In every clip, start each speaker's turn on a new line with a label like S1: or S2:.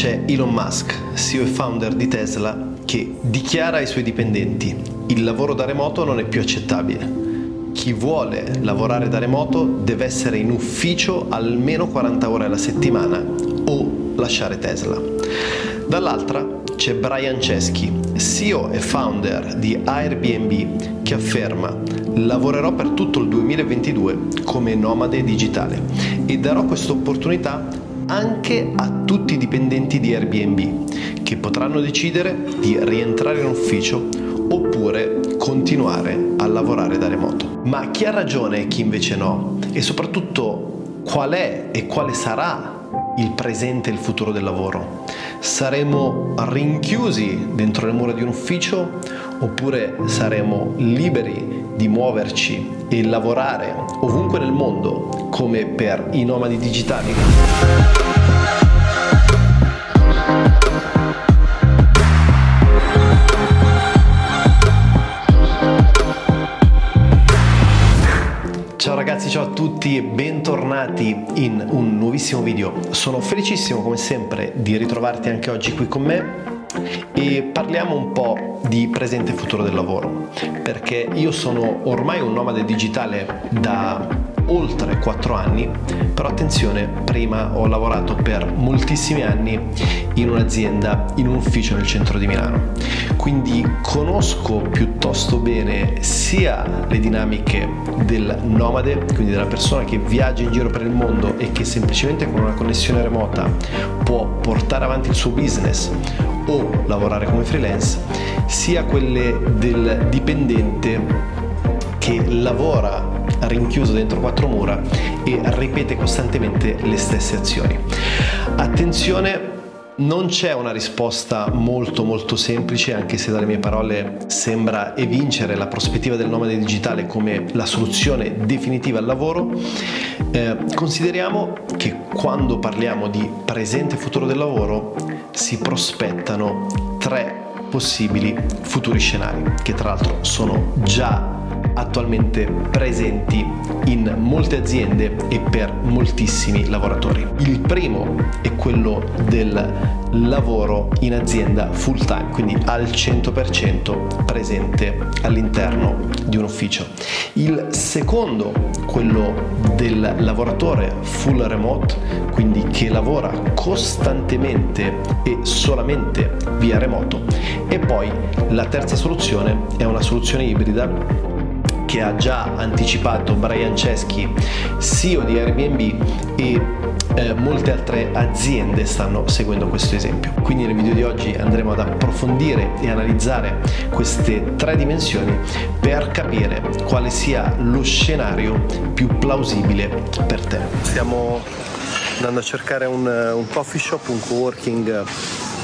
S1: c'è Elon Musk, CEO e founder di Tesla, che dichiara ai suoi dipendenti il lavoro da remoto non è più accettabile. Chi vuole lavorare da remoto deve essere in ufficio almeno 40 ore alla settimana o lasciare Tesla. Dall'altra c'è Brian Chesky, CEO e founder di Airbnb, che afferma lavorerò per tutto il 2022 come nomade digitale e darò questa opportunità anche a tutti i dipendenti di Airbnb che potranno decidere di rientrare in ufficio oppure continuare a lavorare da remoto. Ma chi ha ragione e chi invece no? E soprattutto qual è e quale sarà il presente e il futuro del lavoro? Saremo rinchiusi dentro le mura di un ufficio oppure saremo liberi di muoverci e lavorare ovunque nel mondo come per i nomadi digitali? Ciao a tutti e bentornati in un nuovissimo video. Sono felicissimo come sempre di ritrovarti anche oggi qui con me e parliamo un po' di presente e futuro del lavoro, perché io sono ormai un nomade digitale da oltre 4 anni, però attenzione, prima ho lavorato per moltissimi anni in un'azienda, in un ufficio nel centro di Milano, quindi conosco piuttosto bene sia le dinamiche del nomade, quindi della persona che viaggia in giro per il mondo e che semplicemente con una connessione remota può portare avanti il suo business o lavorare come freelance, sia quelle del dipendente che lavora rinchiuso dentro quattro mura e ripete costantemente le stesse azioni. Attenzione, non c'è una risposta molto molto semplice, anche se dalle mie parole sembra evincere la prospettiva del nomade digitale come la soluzione definitiva al lavoro. Eh, consideriamo che quando parliamo di presente e futuro del lavoro si prospettano tre possibili futuri scenari, che tra l'altro sono già attualmente presenti in molte aziende e per moltissimi lavoratori. Il primo è quello del lavoro in azienda full time, quindi al 100% presente all'interno di un ufficio. Il secondo, quello del lavoratore full remote, quindi che lavora costantemente e solamente via remoto. E poi la terza soluzione è una soluzione ibrida che ha già anticipato Brian Chesky, CEO di Airbnb e eh, molte altre aziende stanno seguendo questo esempio. Quindi nel video di oggi andremo ad approfondire e analizzare queste tre dimensioni per capire quale sia lo scenario più plausibile per te. Stiamo andando a cercare un, un coffee shop, un co-working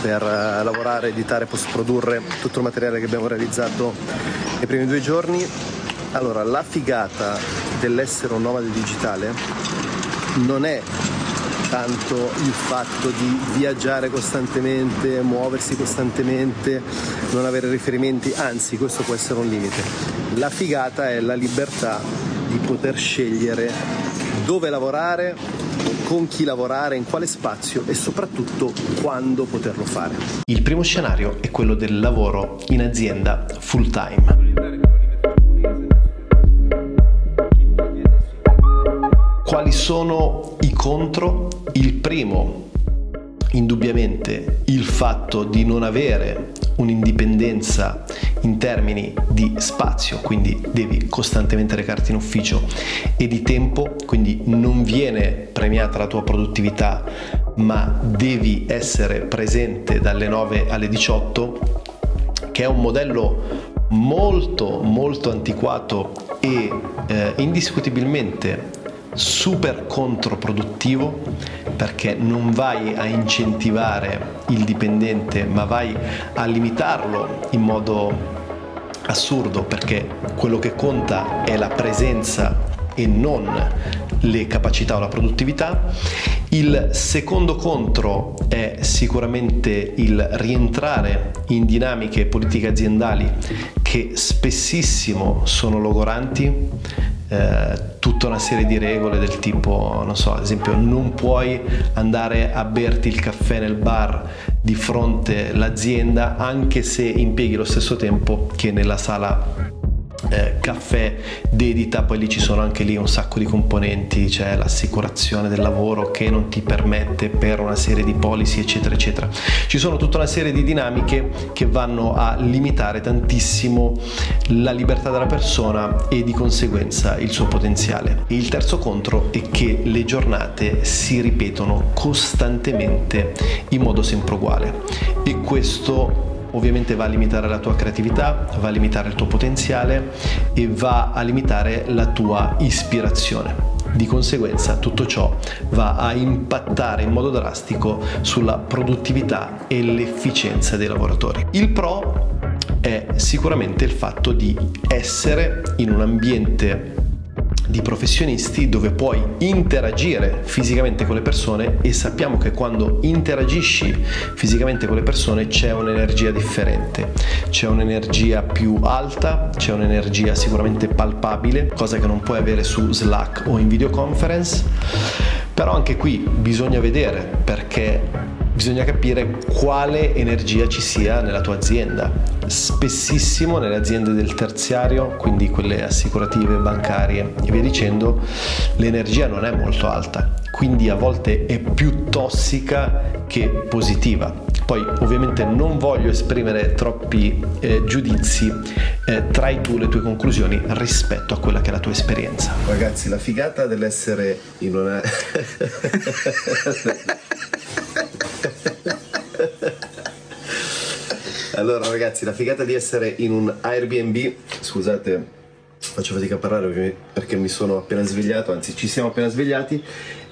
S1: per uh, lavorare, editare, post produrre tutto il materiale che abbiamo realizzato nei primi due giorni allora, la figata dell'essere un nomade digitale non è tanto il fatto di viaggiare costantemente, muoversi costantemente, non avere riferimenti, anzi questo può essere un limite. La figata è la libertà di poter scegliere dove lavorare, con chi lavorare, in quale spazio e soprattutto quando poterlo fare. Il primo scenario è quello del lavoro in azienda full time. Quali sono i contro? Il primo, indubbiamente, il fatto di non avere un'indipendenza in termini di spazio, quindi devi costantemente recarti in ufficio, e di tempo, quindi non viene premiata la tua produttività, ma devi essere presente dalle 9 alle 18, che è un modello molto molto antiquato e eh, indiscutibilmente super controproduttivo perché non vai a incentivare il dipendente ma vai a limitarlo in modo assurdo perché quello che conta è la presenza e non le capacità o la produttività. Il secondo contro è sicuramente il rientrare in dinamiche politiche aziendali che spessissimo sono logoranti eh, tutta una serie di regole del tipo, non so, ad esempio non puoi andare a berti il caffè nel bar di fronte all'azienda, anche se impieghi lo stesso tempo che nella sala eh, caffè dedita, poi lì ci sono anche lì un sacco di componenti, c'è l'assicurazione del lavoro che non ti permette per una serie di policy eccetera eccetera. Ci sono tutta una serie di dinamiche che vanno a limitare tantissimo la libertà della persona e di conseguenza il suo potenziale. Il terzo contro è che le giornate si ripetono costantemente in modo sempre uguale e questo ovviamente va a limitare la tua creatività, va a limitare il tuo potenziale e va a limitare la tua ispirazione. Di conseguenza tutto ciò va a impattare in modo drastico sulla produttività e l'efficienza dei lavoratori. Il pro è sicuramente il fatto di essere in un ambiente di professionisti dove puoi interagire fisicamente con le persone e sappiamo che quando interagisci fisicamente con le persone c'è un'energia differente, c'è un'energia più alta, c'è un'energia sicuramente palpabile, cosa che non puoi avere su Slack o in videoconference, però anche qui bisogna vedere perché bisogna capire quale energia ci sia nella tua azienda. Spessissimo nelle aziende del terziario, quindi quelle assicurative, bancarie e via dicendo, l'energia non è molto alta, quindi a volte è più tossica che positiva. Poi ovviamente non voglio esprimere troppi eh, giudizi, eh, trai tu le tue conclusioni rispetto a quella che è la tua esperienza. Ragazzi, la figata dell'essere in una... allora ragazzi, la figata di essere in un Airbnb, scusate, faccio fatica a parlare perché mi sono appena svegliato, anzi ci siamo appena svegliati,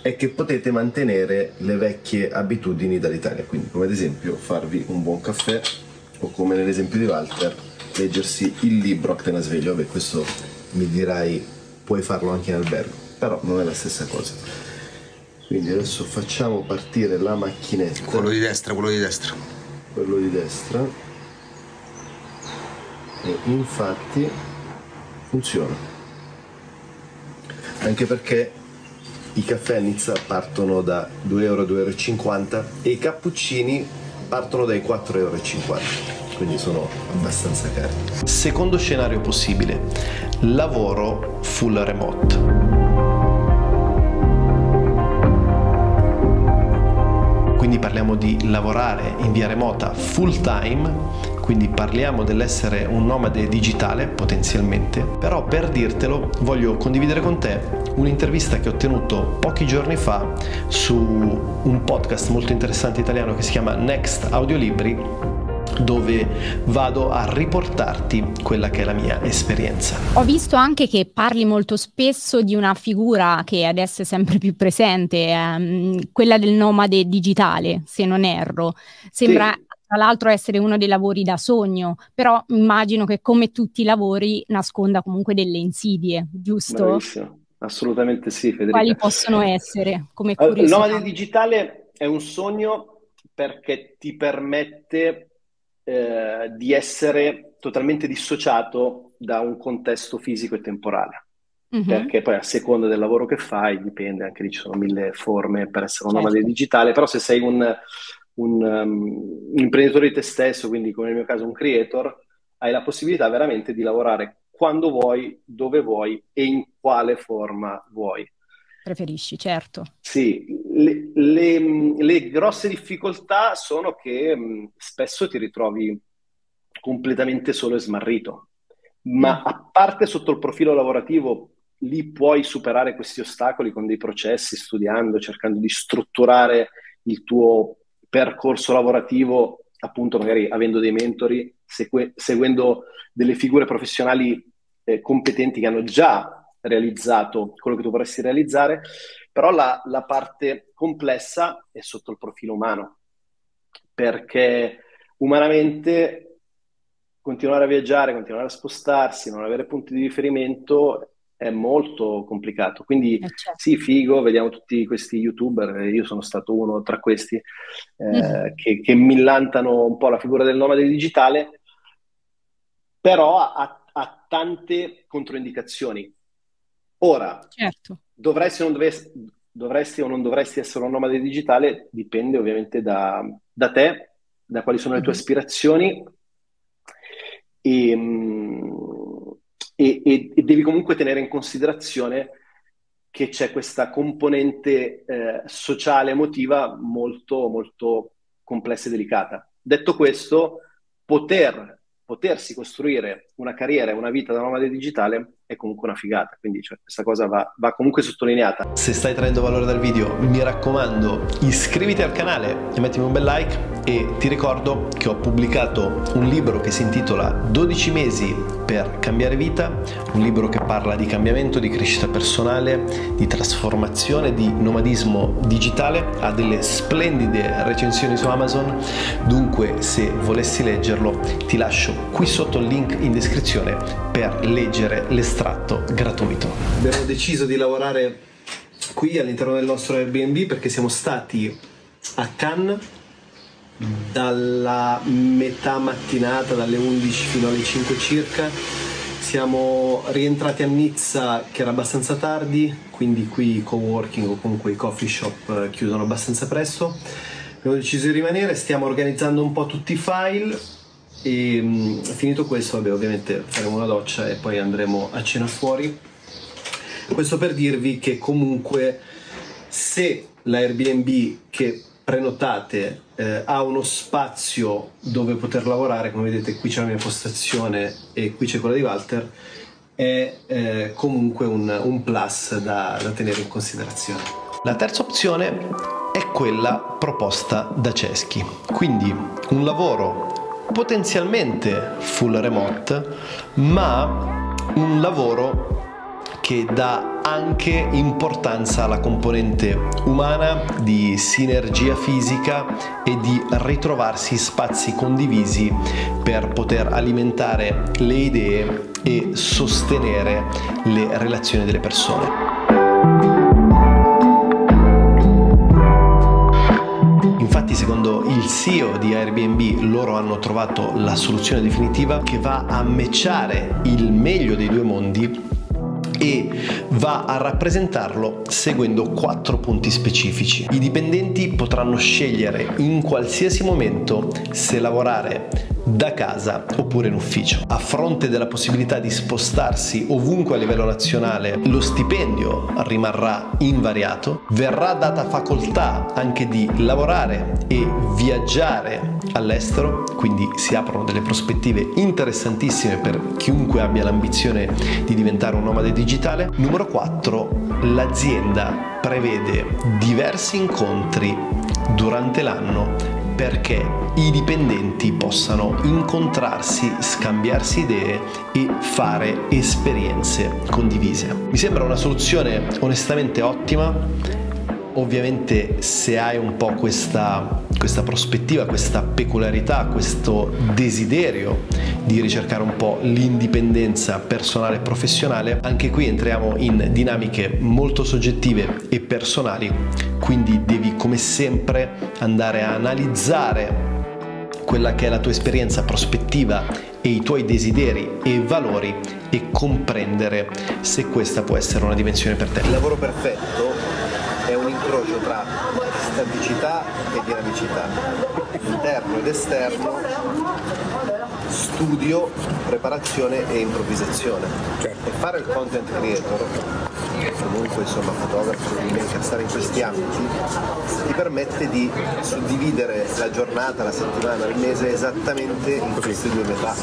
S1: è che potete mantenere le vecchie abitudini dall'Italia, quindi come ad esempio farvi un buon caffè o come nell'esempio di Walter, leggersi il libro appena sveglio, vabbè questo mi dirai puoi farlo anche in albergo, però non è la stessa cosa. Quindi adesso facciamo partire la macchinetta.
S2: Quello di destra, quello di destra.
S1: Quello di destra. E infatti funziona. Anche perché i caffè a Nizza partono da 2 euro, 2,50 euro e i cappuccini partono dai 4,50 euro quindi sono abbastanza cari. Secondo scenario possibile, lavoro full remote. Quindi parliamo di lavorare in via remota full time, quindi parliamo dell'essere un nomade digitale potenzialmente, però per dirtelo voglio condividere con te un'intervista che ho tenuto pochi giorni fa su un podcast molto interessante italiano che si chiama Next Audiolibri dove vado a riportarti quella che è la mia esperienza.
S3: Ho visto anche che parli molto spesso di una figura che adesso è sempre più presente, ehm, quella del nomade digitale, se non erro. Sembra sì. tra l'altro essere uno dei lavori da sogno, però immagino che come tutti i lavori nasconda comunque delle insidie, giusto?
S4: Bravissimo. Assolutamente sì, Federica.
S3: Quali possono essere? Come
S4: il nomade digitale è un sogno perché ti permette eh, di essere totalmente dissociato da un contesto fisico e temporale. Mm-hmm. Perché poi a seconda del lavoro che fai, dipende, anche lì ci sono mille forme per essere un certo. nomade digitale, però se sei un, un, um, un imprenditore di te stesso, quindi come nel mio caso un creator, hai la possibilità veramente di lavorare quando vuoi, dove vuoi e in quale forma vuoi.
S3: Preferisci, certo.
S4: Sì, le, le, le grosse difficoltà sono che mh, spesso ti ritrovi completamente solo e smarrito, ma mm. a parte sotto il profilo lavorativo, lì puoi superare questi ostacoli con dei processi, studiando, cercando di strutturare il tuo percorso lavorativo, appunto magari avendo dei mentori, segue, seguendo delle figure professionali eh, competenti che hanno già realizzato quello che tu vorresti realizzare, però la, la parte complessa è sotto il profilo umano, perché umanamente continuare a viaggiare, continuare a spostarsi, non avere punti di riferimento è molto complicato. Quindi eh certo. sì, figo, vediamo tutti questi youtuber, io sono stato uno tra questi, eh, mm-hmm. che, che, millantano un po' la figura del nomade digitale, però ha, ha tante controindicazioni. Ora, certo. dovrei, se non dovessi, dovresti o non dovresti essere un nomade digitale dipende ovviamente da, da te, da quali sono le tue mm-hmm. aspirazioni e, mm, e, e, e devi comunque tenere in considerazione che c'è questa componente eh, sociale emotiva molto, molto complessa e delicata. Detto questo, poter, potersi costruire una carriera e una vita da nomade digitale è comunque una figata, quindi cioè, questa cosa va, va, comunque sottolineata.
S1: Se stai traendo valore dal video, mi raccomando, iscriviti al canale e mettimi un bel like e ti ricordo che ho pubblicato un libro che si intitola 12 mesi per cambiare vita, un libro che parla di cambiamento, di crescita personale, di trasformazione, di nomadismo digitale, ha delle splendide recensioni su Amazon, dunque se volessi leggerlo ti lascio qui sotto il link in descrizione per leggere l'estratto gratuito. Abbiamo deciso di lavorare qui all'interno del nostro Airbnb perché siamo stati a Cannes dalla metà mattinata, dalle 11 fino alle 5 circa. Siamo rientrati a Nizza che era abbastanza tardi, quindi qui i co-working o comunque i coffee shop eh, chiudono abbastanza presto. Abbiamo deciso di rimanere, stiamo organizzando un po' tutti i file e mm, finito questo, vabbè, ovviamente faremo una doccia e poi andremo a cena fuori. Questo per dirvi che comunque se l'Airbnb che prenotate eh, ha uno spazio dove poter lavorare, come vedete qui c'è la mia postazione e qui c'è quella di Walter, è eh, comunque un, un plus da, da tenere in considerazione. La terza opzione è quella proposta da Ceschi, quindi un lavoro potenzialmente full remote, ma un lavoro che dà anche importanza alla componente umana di sinergia fisica e di ritrovarsi spazi condivisi per poter alimentare le idee e sostenere le relazioni delle persone. Infatti, secondo il CEO di Airbnb, loro hanno trovato la soluzione definitiva che va a matchare il meglio dei due mondi e va a rappresentarlo seguendo quattro punti specifici. I dipendenti potranno scegliere in qualsiasi momento se lavorare da casa oppure in ufficio. A fronte della possibilità di spostarsi ovunque a livello nazionale, lo stipendio rimarrà invariato, verrà data facoltà anche di lavorare e viaggiare all'estero, quindi si aprono delle prospettive interessantissime per chiunque abbia l'ambizione di diventare un nomade digitale. Numero 4, l'azienda prevede diversi incontri durante l'anno perché i dipendenti possano incontrarsi, scambiarsi idee e fare esperienze condivise. Mi sembra una soluzione onestamente ottima ovviamente se hai un po' questa, questa, prospettiva, questa peculiarità, questo desiderio di ricercare un po' l'indipendenza personale e professionale, anche qui entriamo in dinamiche molto soggettive e personali, quindi devi come sempre andare a analizzare quella che è la tua esperienza prospettiva e i tuoi desideri e valori e comprendere se questa può essere una dimensione per te.
S4: Il lavoro perfetto è un incrocio tra staticità e dinamicità, interno ed esterno, studio, preparazione e improvvisazione. Certo. E fare il content creator, comunque insomma fotografo, filmmaker, stare in questi ambiti, ti permette di suddividere la giornata, la settimana, il mese esattamente in queste due metà.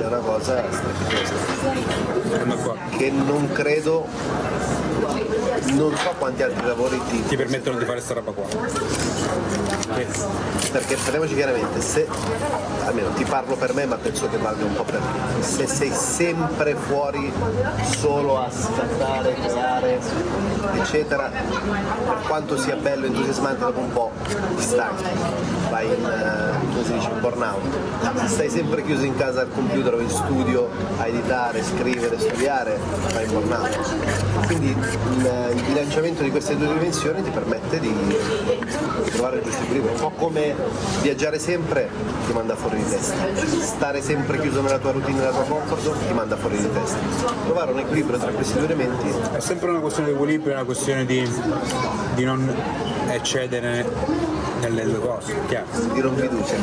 S4: È una cosa strepitosa. Che non credo non so quanti altri lavori ti,
S2: ti permettono di fare questa roba qua.
S4: Perché parliamoci chiaramente, se almeno ti parlo per me, ma penso che valga un po' per tutti, se sei sempre fuori solo a scattare, creare, eccetera, per quanto sia bello e entusiasmante dopo un po' ti stanchi, vai in, uh, come si dice, in burnout. Se stai sempre chiuso in casa al computer o in studio a editare, scrivere, studiare, vai in burnout. Quindi
S1: il bilanciamento di queste due dimensioni ti permette di trovare questo equilibrio, un po' come viaggiare sempre ti manda fuori di testa, stare sempre chiuso nella tua routine, nella tua comfort zone ti manda fuori di testa. Trovare un equilibrio tra questi due elementi
S2: è sempre una questione di equilibrio, è una questione di, di non eccedere nelle due cose, chiaro?
S1: Di non fiducia.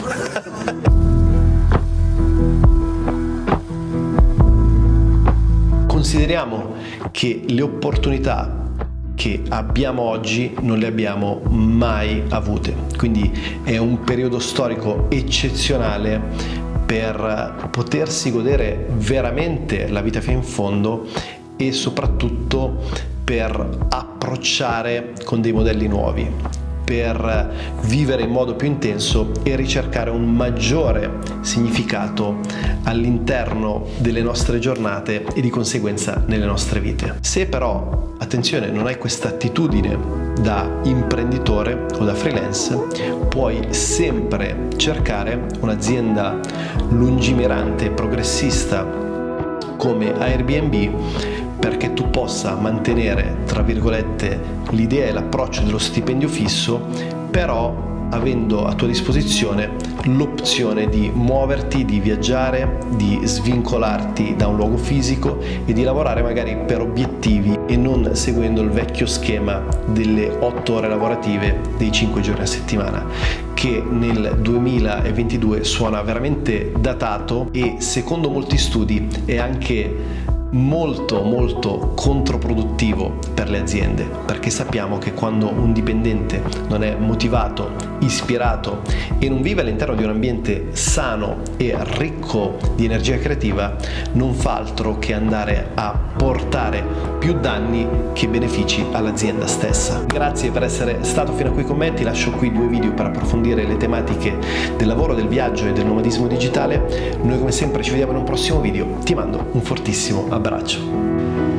S1: Consideriamo che le opportunità che abbiamo oggi non le abbiamo mai avute. Quindi è un periodo storico eccezionale per potersi godere veramente la vita fino in fondo e soprattutto per approcciare con dei modelli nuovi per vivere in modo più intenso e ricercare un maggiore significato all'interno delle nostre giornate e di conseguenza nelle nostre vite. Se però, attenzione, non hai questa attitudine da imprenditore o da freelance, puoi sempre cercare un'azienda lungimirante progressista come Airbnb perché tu possa mantenere, tra virgolette, l'idea e l'approccio dello stipendio fisso, però avendo a tua disposizione l'opzione di muoverti, di viaggiare, di svincolarti da un luogo fisico e di lavorare magari per obiettivi e non seguendo il vecchio schema delle 8 ore lavorative dei 5 giorni a settimana che nel 2022 suona veramente datato e secondo molti studi è anche molto molto controproduttivo per le aziende perché sappiamo che quando un dipendente non è motivato, ispirato e non vive all'interno di un ambiente sano e ricco di energia creativa non fa altro che andare a portare più danni che benefici all'azienda stessa. Grazie per essere stato fino a qui con me, ti lascio qui due video per approfondire le tematiche del lavoro, del viaggio e del nomadismo digitale. Noi come sempre ci vediamo in un prossimo video, ti mando un fortissimo abbraccio abbraccio.